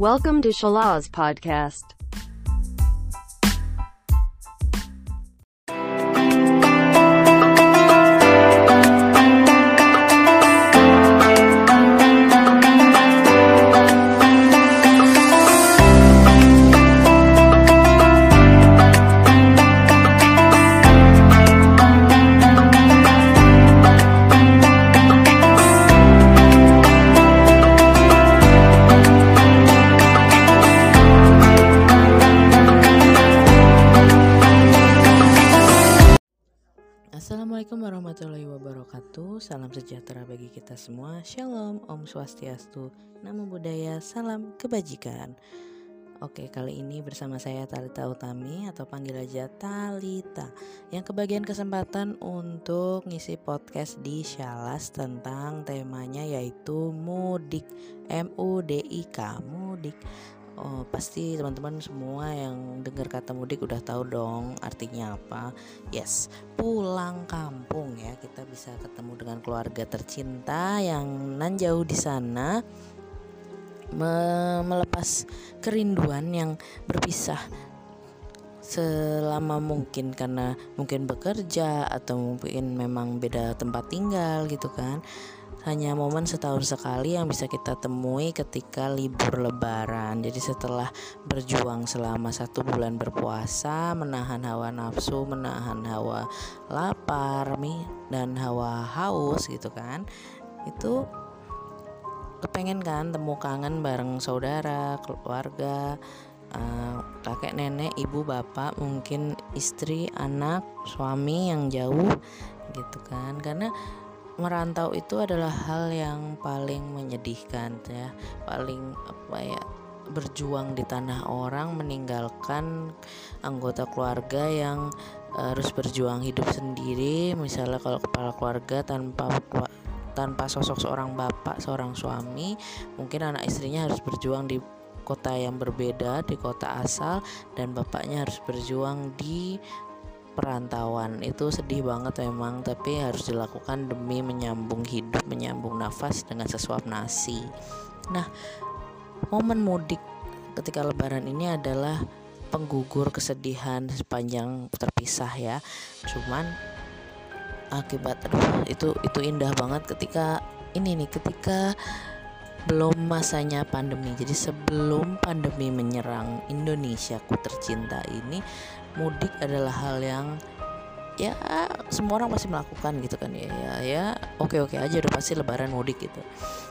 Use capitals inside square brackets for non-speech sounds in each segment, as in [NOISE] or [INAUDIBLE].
Welcome to Shalaz Podcast. Salam sejahtera bagi kita semua. Shalom, Om Swastiastu Namo Buddhaya, Salam Kebajikan. Oke, kali ini bersama saya Talita Utami Atau panggil aja Talita Yang kebagian kesempatan untuk ngisi podcast di Shalas Tentang temanya yaitu mudik M-U-D-I-K Mudik Oh, pasti teman-teman semua yang dengar kata mudik udah tahu dong artinya apa. Yes, pulang kampung ya. Kita bisa ketemu dengan keluarga tercinta yang nan jauh di sana melepas kerinduan yang berpisah selama mungkin karena mungkin bekerja atau mungkin memang beda tempat tinggal gitu kan hanya momen setahun sekali yang bisa kita temui ketika libur lebaran. Jadi setelah berjuang selama satu bulan berpuasa menahan hawa nafsu menahan hawa lapar dan hawa haus gitu kan itu kepengen kan temu kangen bareng saudara keluarga uh, kakek nenek ibu bapak mungkin istri anak suami yang jauh gitu kan. Karena merantau itu adalah hal yang paling menyedihkan ya. Paling apa ya berjuang di tanah orang meninggalkan anggota keluarga yang harus berjuang hidup sendiri. Misalnya kalau kepala keluarga tanpa tanpa sosok seorang bapak seorang suami mungkin anak istrinya harus berjuang di kota yang berbeda di kota asal dan bapaknya harus berjuang di perantauan itu sedih banget memang tapi harus dilakukan demi menyambung hidup menyambung nafas dengan sesuap nasi. Nah momen mudik ketika lebaran ini adalah penggugur kesedihan sepanjang terpisah ya. Cuman akibat aduh itu itu indah banget ketika ini nih ketika belum masanya pandemi. Jadi sebelum pandemi menyerang Indonesia ku tercinta ini, mudik adalah hal yang ya semua orang pasti melakukan gitu kan ya ya ya oke oke aja udah pasti lebaran mudik gitu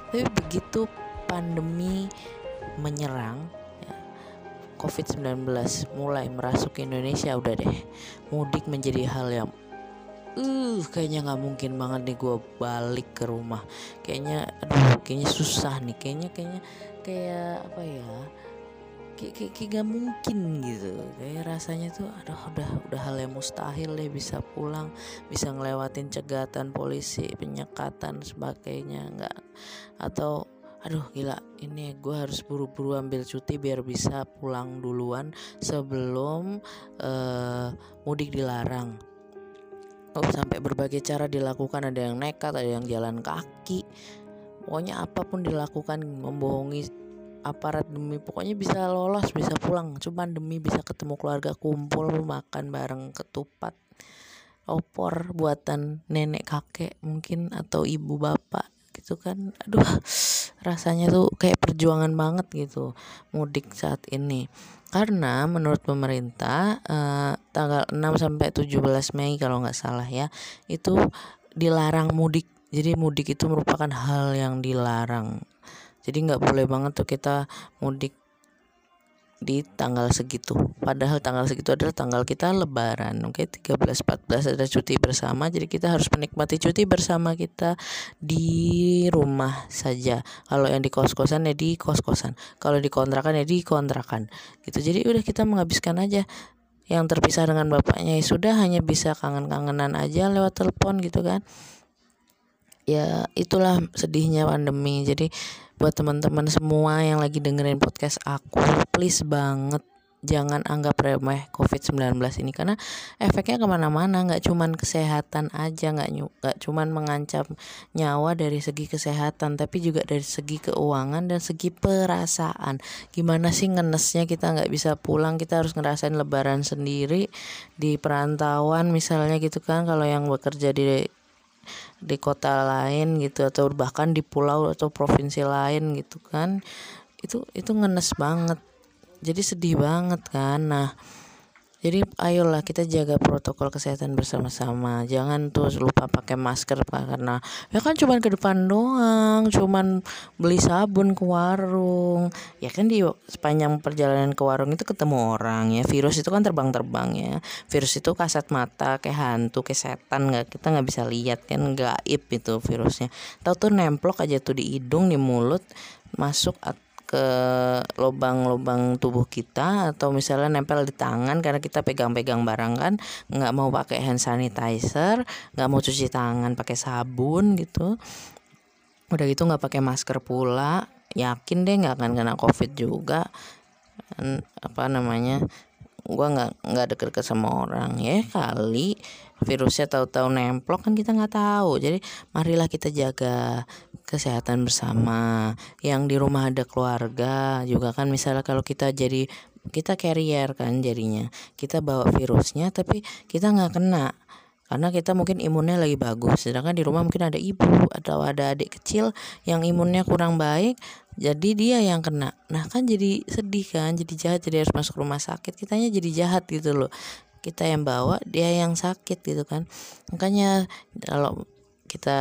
tapi begitu pandemi menyerang ya, COVID-19 mulai merasuk ke Indonesia udah deh mudik menjadi hal yang uh kayaknya nggak mungkin banget nih gue balik ke rumah. Kayaknya aduh kayaknya susah nih. Kayaknya kayaknya kayak apa ya? Kayak, kayak, kayak gak mungkin gitu. Kayak rasanya tuh aduh udah udah hal yang mustahil deh bisa pulang bisa ngelewatin cegatan polisi penyekatan sebagainya nggak. Atau aduh gila ini gue harus buru-buru ambil cuti biar bisa pulang duluan sebelum uh, mudik dilarang sampai berbagai cara dilakukan ada yang nekat ada yang jalan kaki. Pokoknya apa pun dilakukan membohongi aparat demi pokoknya bisa lolos bisa pulang. Cuman demi bisa ketemu keluarga kumpul makan bareng ketupat opor buatan nenek kakek mungkin atau ibu bapak gitu kan. Aduh rasanya tuh kayak perjuangan banget gitu mudik saat ini. Karena menurut pemerintah eh, tanggal 6 sampai 17 Mei kalau nggak salah ya itu dilarang mudik. Jadi mudik itu merupakan hal yang dilarang. Jadi nggak boleh banget tuh kita mudik di tanggal segitu. Padahal tanggal segitu adalah tanggal kita lebaran. Oke, okay? 13 14 ada cuti bersama. Jadi kita harus menikmati cuti bersama kita di rumah saja. Kalau yang di kos-kosan ya di kos-kosan. Kalau di kontrakan ya di kontrakan. Gitu. Jadi udah kita menghabiskan aja yang terpisah dengan bapaknya ya sudah hanya bisa kangen-kangenan aja lewat telepon gitu kan. Ya itulah sedihnya pandemi. Jadi buat teman-teman semua yang lagi dengerin podcast aku please banget jangan anggap remeh COVID-19 ini. Karena efeknya ke mana-mana nggak cuman kesehatan aja nggak nggak cuman mengancam nyawa dari segi kesehatan tapi juga dari segi keuangan dan segi perasaan. Gimana sih ngenesnya kita nggak bisa pulang kita harus ngerasain lebaran sendiri di perantauan misalnya gitu kan. Kalau yang bekerja di di kota lain gitu atau bahkan di pulau atau provinsi lain gitu kan. Itu itu ngenes banget. Jadi sedih banget kan. Nah jadi ayolah kita jaga protokol kesehatan bersama-sama. Jangan tuh lupa pakai masker karena ya kan cuman ke depan doang cuman beli sabun ke warung. Ya kan di sepanjang perjalanan ke warung itu ketemu orang ya. Virus itu kan terbang-terbang ya. Virus itu kasat mata kayak hantu kayak setan nggak kita nggak bisa lihat kan gaib itu virusnya. Tahu tuh nemplok aja tuh di hidung di mulut masuk ke lubang-lubang tubuh kita atau misalnya nempel di tangan karena kita pegang-pegang barang kan nggak mau pakai hand sanitizer nggak mau cuci tangan pakai sabun gitu. Udah gitu nggak pakai masker pula yakin deh nggak akan kena covid juga. Apa namanya gua nggak nggak deket-deket sama orang ya kali virusnya tahu-tahu nemplok kan kita nggak tahu. Jadi marilah kita jaga kesehatan bersama. Yang di rumah ada keluarga juga kan misalnya kalau kita jadi kita carrier kan jadinya. Kita bawa virusnya tapi kita nggak kena. Karena kita mungkin imunnya lagi bagus. Sedangkan di rumah mungkin ada ibu atau ada adik kecil yang imunnya kurang baik jadi dia yang kena. Nah kan jadi sedih kan jadi jahat jadi harus masuk rumah sakit. Kitanya jadi jahat gitu loh kita yang bawa dia yang sakit gitu kan. Makanya kalau kita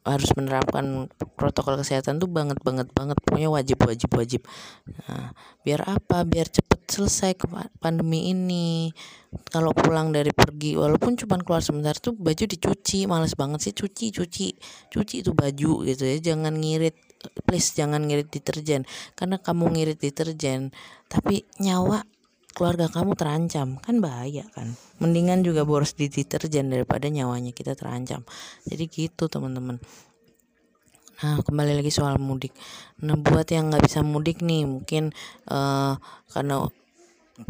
harus menerapkan protokol kesehatan tuh banget banget banget. Pokoknya wajib wajib wajib. Nah, biar apa? Biar cepet selesai pandemi ini. Kalau pulang dari pergi walaupun cuma keluar sebentar tuh baju dicuci. Males banget sih cuci cuci. Cuci itu baju gitu ya. Jangan ngirit please jangan ngirit deterjen. Karena kamu ngirit deterjen tapi nyawa keluarga kamu terancam. Kan bahaya kan. Mendingan juga boros di deterjen daripada nyawanya kita terancam. Jadi gitu teman-teman. Nah kembali lagi soal mudik. Nah buat yang nggak bisa mudik nih mungkin uh, karena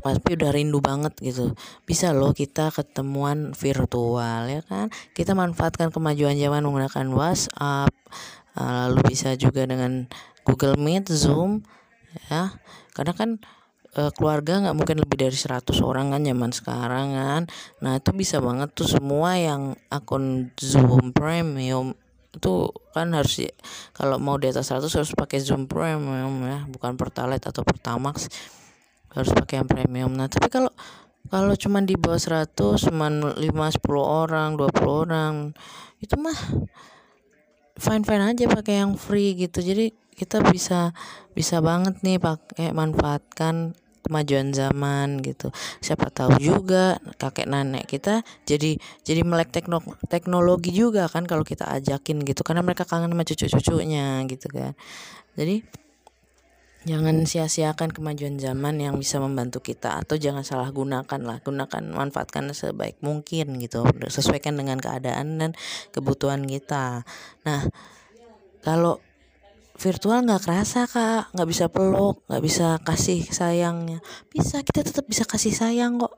pasti udah rindu banget gitu. Bisa loh kita ketemuan virtual ya kan? Kita manfaatkan kemajuan zaman menggunakan WhatsApp uh, lalu bisa juga dengan Google Meet Zoom ya. Karena kan uh, keluarga nggak mungkin lebih dari 100 orang kan zaman sekarang kan. Nah itu bisa banget tuh semua yang akun Zoom Premium itu kan harus ya, kalau mau di atas 100 harus pakai Zoom Premium ya bukan Pertalite atau Pertamax. Harus pakai yang premium. Nah tapi kalau kalau cuma di bawah 100 cuma 5 10 orang 20 orang itu mah fine fine aja pakai yang free gitu. Jadi kita bisa bisa banget nih pakai manfaatkan kemajuan zaman gitu. Siapa tahu juga kakek nenek kita jadi jadi melek tekno, teknologi juga kan kalau kita ajakin gitu. Karena mereka kangen sama cucu-cucunya gitu kan. Jadi jangan sia-siakan kemajuan zaman yang bisa membantu kita. Atau jangan salah gunakan lah gunakan manfaatkan sebaik mungkin gitu. Sesuaikan dengan keadaan dan kebutuhan kita. Nah kalau virtual nggak kerasa kak. Nggak bisa peluk nggak bisa kasih sayangnya. Bisa kita tetap bisa kasih sayang kok.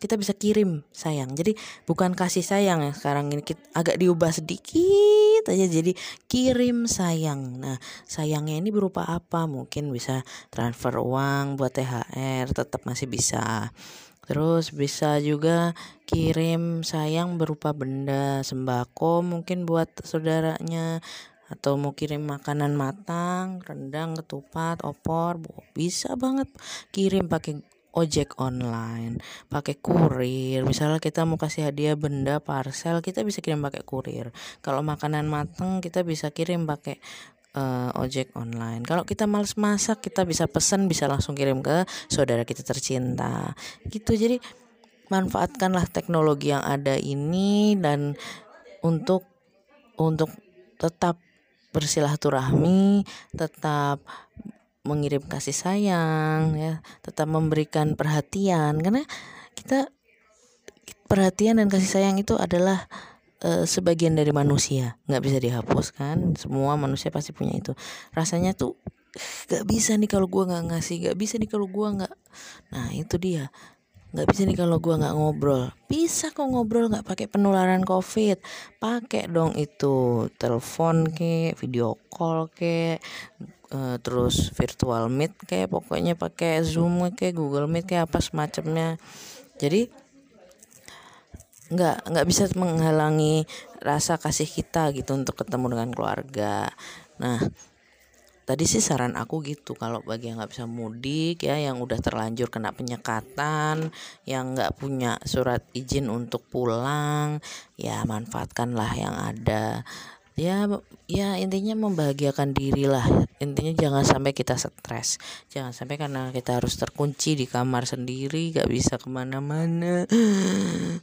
Kita bisa kirim sayang. Jadi bukan kasih sayang ya. Sekarang ini kita agak diubah sedikit aja. Jadi kirim sayang. Nah sayangnya ini berupa apa? Mungkin bisa transfer uang buat THR tetap masih bisa. Terus bisa juga kirim sayang berupa benda sembako mungkin buat saudaranya atau mau kirim makanan matang, rendang, ketupat, opor, bisa banget kirim pakai ojek online, pakai kurir. Misalnya kita mau kasih hadiah benda parcel, kita bisa kirim pakai kurir. Kalau makanan matang kita bisa kirim pakai uh, ojek online. Kalau kita males masak, kita bisa pesan, bisa langsung kirim ke saudara kita tercinta. Gitu. Jadi manfaatkanlah teknologi yang ada ini dan untuk untuk tetap bersilaturahmi, tetap mengirim kasih sayang ya, tetap memberikan perhatian karena kita perhatian dan kasih sayang itu adalah e, sebagian dari manusia, nggak bisa dihapus kan. Semua manusia pasti punya itu. Rasanya tuh gak bisa nih kalau gue nggak ngasih gak bisa nih kalau gue nggak nah itu dia nggak bisa nih kalau gue nggak ngobrol. Bisa kok ngobrol nggak pakai penularan covid. Pakai dong itu telepon ke video call ke uh, terus virtual meet kayak pokoknya pakai zoom kayak google meet kayak apa semacamnya. Jadi nggak nggak bisa menghalangi rasa kasih kita gitu untuk ketemu dengan keluarga. Nah tadi sih saran aku gitu kalau bagi yang nggak bisa mudik ya yang udah terlanjur kena penyekatan yang nggak punya surat izin untuk pulang ya manfaatkanlah yang ada ya ya intinya membahagiakan diri lah. Intinya jangan sampai kita stres. Jangan sampai karena kita harus terkunci di kamar sendiri gak bisa ke mana-mana.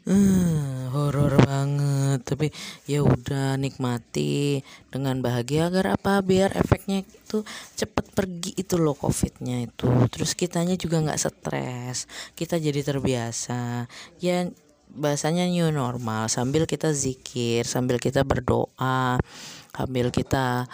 [SIGHS] Horor banget. Tapi ya udah nikmati dengan bahagia agar apa? Biar efeknya itu cepet pergi itu loh covidnya itu. Terus kitanya juga nggak stres. Kita jadi terbiasa. Ya bahasanya new normal. Sambil kita zikir sambil kita berdoa sambil kita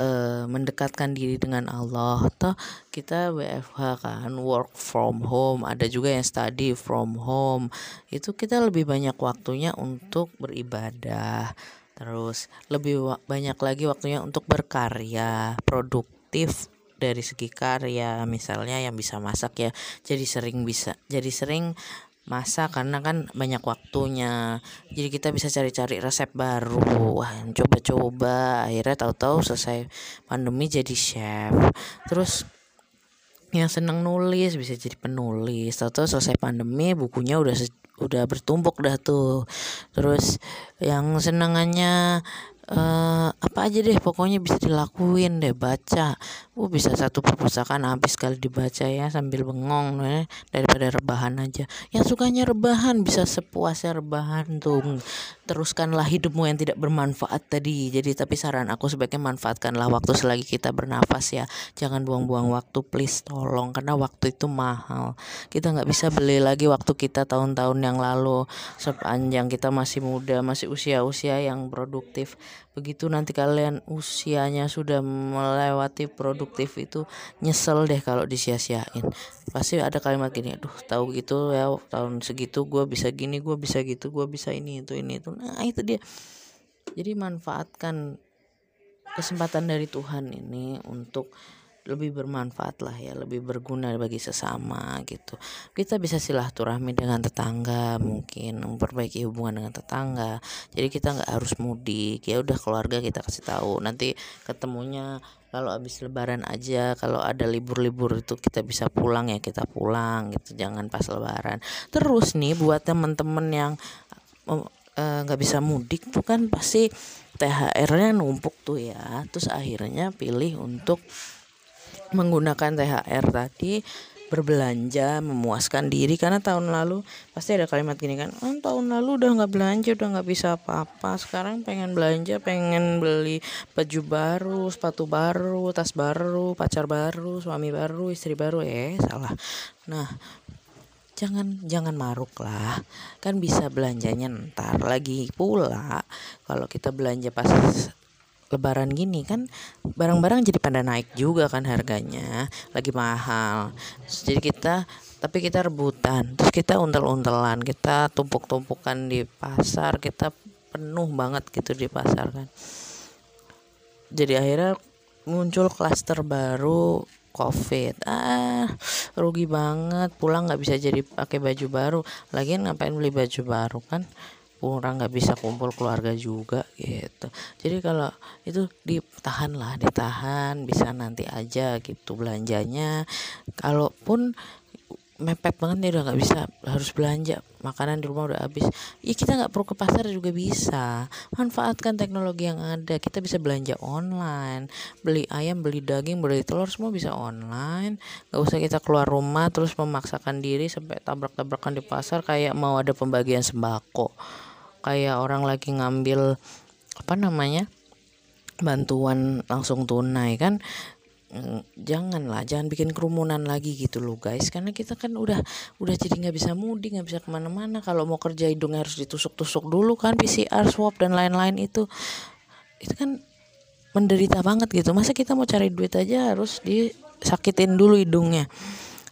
uh, mendekatkan diri dengan Allah atau kita WFH kan work from home ada juga yang study from home. Itu kita lebih banyak waktunya untuk beribadah. Terus lebih banyak lagi waktunya untuk berkarya produktif dari segi karya misalnya yang bisa masak ya jadi sering bisa jadi sering masa karena kan banyak waktunya. Jadi kita bisa cari-cari resep baru. Wah coba-coba. Akhirnya tahu-tahu selesai pandemi jadi chef. Terus yang seneng nulis bisa jadi penulis. Tahu-tahu selesai pandemi bukunya udah udah bertumpuk dah tuh. Terus yang senangannya uh, apa aja deh pokoknya bisa dilakuin deh baca uh bisa satu perpustakaan habis kali dibaca ya sambil bengong eh, daripada rebahan aja. Yang sukanya rebahan bisa sepuasnya rebahan tuh. Teruskanlah hidupmu yang tidak bermanfaat tadi. Jadi tapi saran aku sebaiknya manfaatkanlah waktu selagi kita bernafas ya. Jangan buang-buang waktu please tolong karena waktu itu mahal. Kita nggak bisa beli lagi waktu kita tahun-tahun yang lalu sepanjang kita masih muda masih usia-usia yang produktif begitu nanti kalian usianya sudah melewati produktif itu nyesel deh kalau disia-siain. Pasti ada kalimat gini aduh tahu gitu ya tahun segitu gue bisa gini gue bisa gitu gue bisa ini itu ini itu. Nah itu dia. Jadi manfaatkan kesempatan dari Tuhan ini untuk lebih bermanfaat lah ya lebih berguna bagi sesama gitu. Kita bisa silaturahmi dengan tetangga mungkin memperbaiki hubungan dengan tetangga. Jadi kita nggak harus mudik. Ya udah keluarga kita kasih tahu. Nanti ketemunya kalau habis lebaran aja kalau ada libur-libur itu kita bisa pulang ya kita pulang gitu. Jangan pas lebaran. Terus nih buat temen-temen yang eh, nggak uh, bisa mudik tuh kan pasti THR-nya numpuk tuh ya. Terus akhirnya pilih untuk menggunakan THR tadi berbelanja memuaskan diri. Karena tahun lalu pasti ada kalimat gini kan oh, tahun lalu udah nggak belanja udah nggak bisa apa-apa. Sekarang pengen belanja pengen beli baju baru sepatu baru tas baru pacar baru suami baru istri baru. Eh salah. Nah jangan jangan maruk lah. Kan bisa belanjanya ntar lagi pula. Kalau kita belanja pas lebaran gini kan barang-barang jadi pada naik juga kan harganya lagi mahal. Jadi kita tapi kita rebutan terus kita untel-untelan kita tumpuk-tumpukan di pasar kita penuh banget gitu di pasar kan. Jadi akhirnya muncul klaster baru covid. Ah rugi banget pulang nggak bisa jadi pakai baju baru. Lagian ngapain beli baju baru kan orang nggak bisa kumpul keluarga juga gitu. Jadi kalau itu ditahan lah ditahan bisa nanti aja gitu belanjanya. Kalaupun mepet banget nih udah nggak bisa harus belanja makanan di rumah udah habis. Ya kita nggak perlu ke pasar juga bisa. Manfaatkan teknologi yang ada. Kita bisa belanja online. Beli ayam beli daging beli telur semua bisa online. Nggak usah kita keluar rumah terus memaksakan diri sampai tabrak-tabrakan di pasar kayak mau ada pembagian sembako kayak orang lagi ngambil apa namanya bantuan langsung tunai kan mm, janganlah jangan bikin kerumunan lagi gitu loh guys. Karena kita kan udah udah jadi nggak bisa mudik nggak bisa ke mana-mana. Kalau mau kerja hidungnya harus ditusuk-tusuk dulu kan PCR swab dan lain-lain itu. Itu kan menderita banget gitu. Masa kita mau cari duit aja harus disakitin dulu hidungnya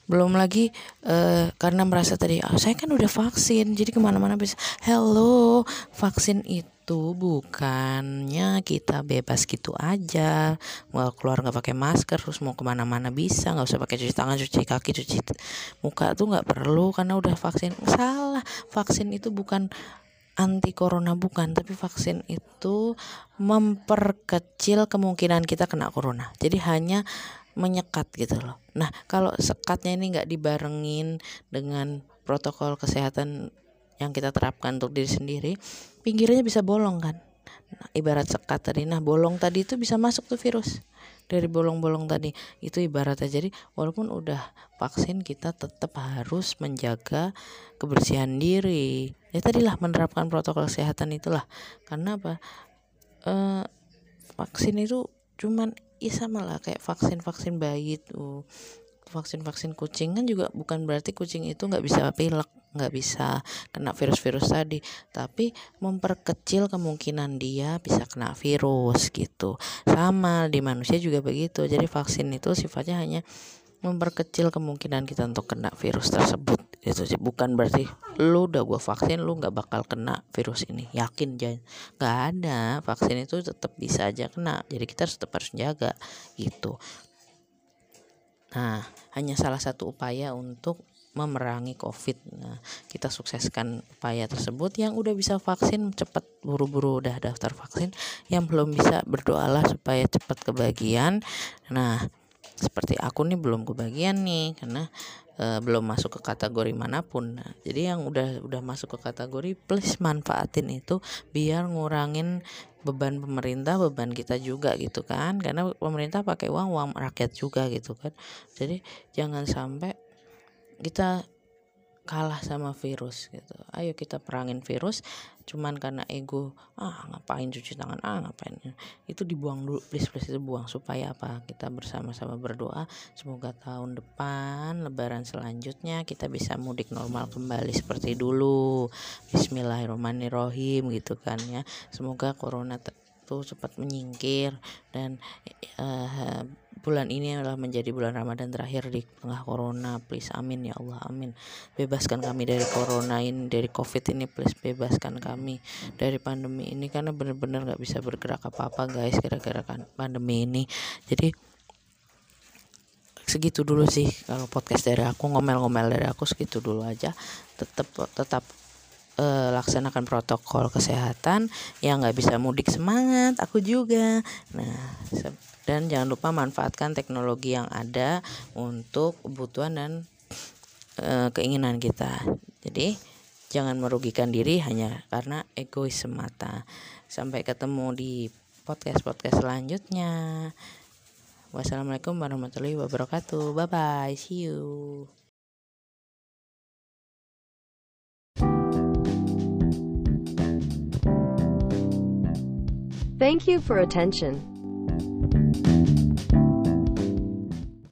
belum lagi uh, karena merasa tadi oh, saya kan udah vaksin jadi ke mana-mana bisa. Hello vaksin itu bukannya kita bebas gitu aja. Mau keluar nggak pakai masker terus mau ke mana-mana bisa nggak usah pakai cuci tangan cuci kaki cuci muka tuh nggak perlu karena udah vaksin. Salah vaksin itu bukan anti corona bukan tapi vaksin itu memperkecil kemungkinan kita kena corona. Jadi hanya menyekat gitu loh. Nah kalau sekatnya ini nggak dibarengin dengan protokol kesehatan yang kita terapkan untuk diri sendiri, pinggirnya bisa bolong kan. Nah, ibarat sekat tadi. Nah bolong tadi itu bisa masuk tuh virus dari bolong-bolong tadi itu ibaratnya jadi walaupun udah vaksin kita tetap harus menjaga kebersihan diri ya tadilah menerapkan protokol kesehatan itulah karena apa e, vaksin itu cuman ya sama lah kayak vaksin-vaksin bayi tuh vaksin-vaksin kucing kan juga bukan berarti kucing itu nggak bisa pilek nggak bisa kena virus-virus tadi. Tapi memperkecil kemungkinan dia bisa kena virus gitu. Sama di manusia juga begitu. Jadi vaksin itu sifatnya hanya memperkecil kemungkinan kita untuk kena virus tersebut itu sih bukan berarti lu udah gua vaksin lu nggak bakal kena virus ini yakin jangan nggak ada vaksin itu tetap bisa aja kena jadi kita tetap harus jaga gitu nah hanya salah satu upaya untuk memerangi COVID. Nah, kita sukseskan upaya tersebut. Yang udah bisa vaksin cepat buru-buru udah daftar vaksin. Yang belum bisa berdoalah supaya cepat kebagian. Nah, seperti aku nih belum kebagian nih karena uh, belum masuk ke kategori mana pun. Nah, jadi yang udah udah masuk ke kategori please manfaatin itu biar ngurangin beban pemerintah, beban kita juga gitu kan. Karena pemerintah pakai uang uang rakyat juga gitu kan. Jadi jangan sampai kita kalah sama virus gitu. Ayo kita perangin virus cuman karena ego ah ngapain cuci tangan? Ah ngapain? Itu dibuang dulu please please itu buang supaya apa? Kita bersama-sama berdoa semoga tahun depan lebaran selanjutnya kita bisa mudik normal kembali seperti dulu. Bismillahirrahmanirrahim gitu kan ya. Semoga corona itu cepat menyingkir dan uh, bulan ini adalah menjadi bulan Ramadan terakhir di tengah corona. Please amin ya Allah amin. Bebaskan kami dari corona ini dari covid ini please bebaskan kami dari pandemi ini karena benar-benar nggak bisa bergerak apa-apa guys gara-gara kan pandemi ini. Jadi segitu dulu sih kalau podcast dari aku ngomel-ngomel dari aku segitu dulu aja. Tetap tetap uh, laksanakan protokol kesehatan yang nggak bisa mudik semangat aku juga. Nah dan jangan lupa manfaatkan teknologi yang ada untuk kebutuhan dan uh, keinginan kita. Jadi jangan merugikan diri hanya karena egois semata. Sampai ketemu di podcast podcast selanjutnya. Wassalamualaikum warahmatullahi wabarakatuh. Bye bye see you Thank you for attention.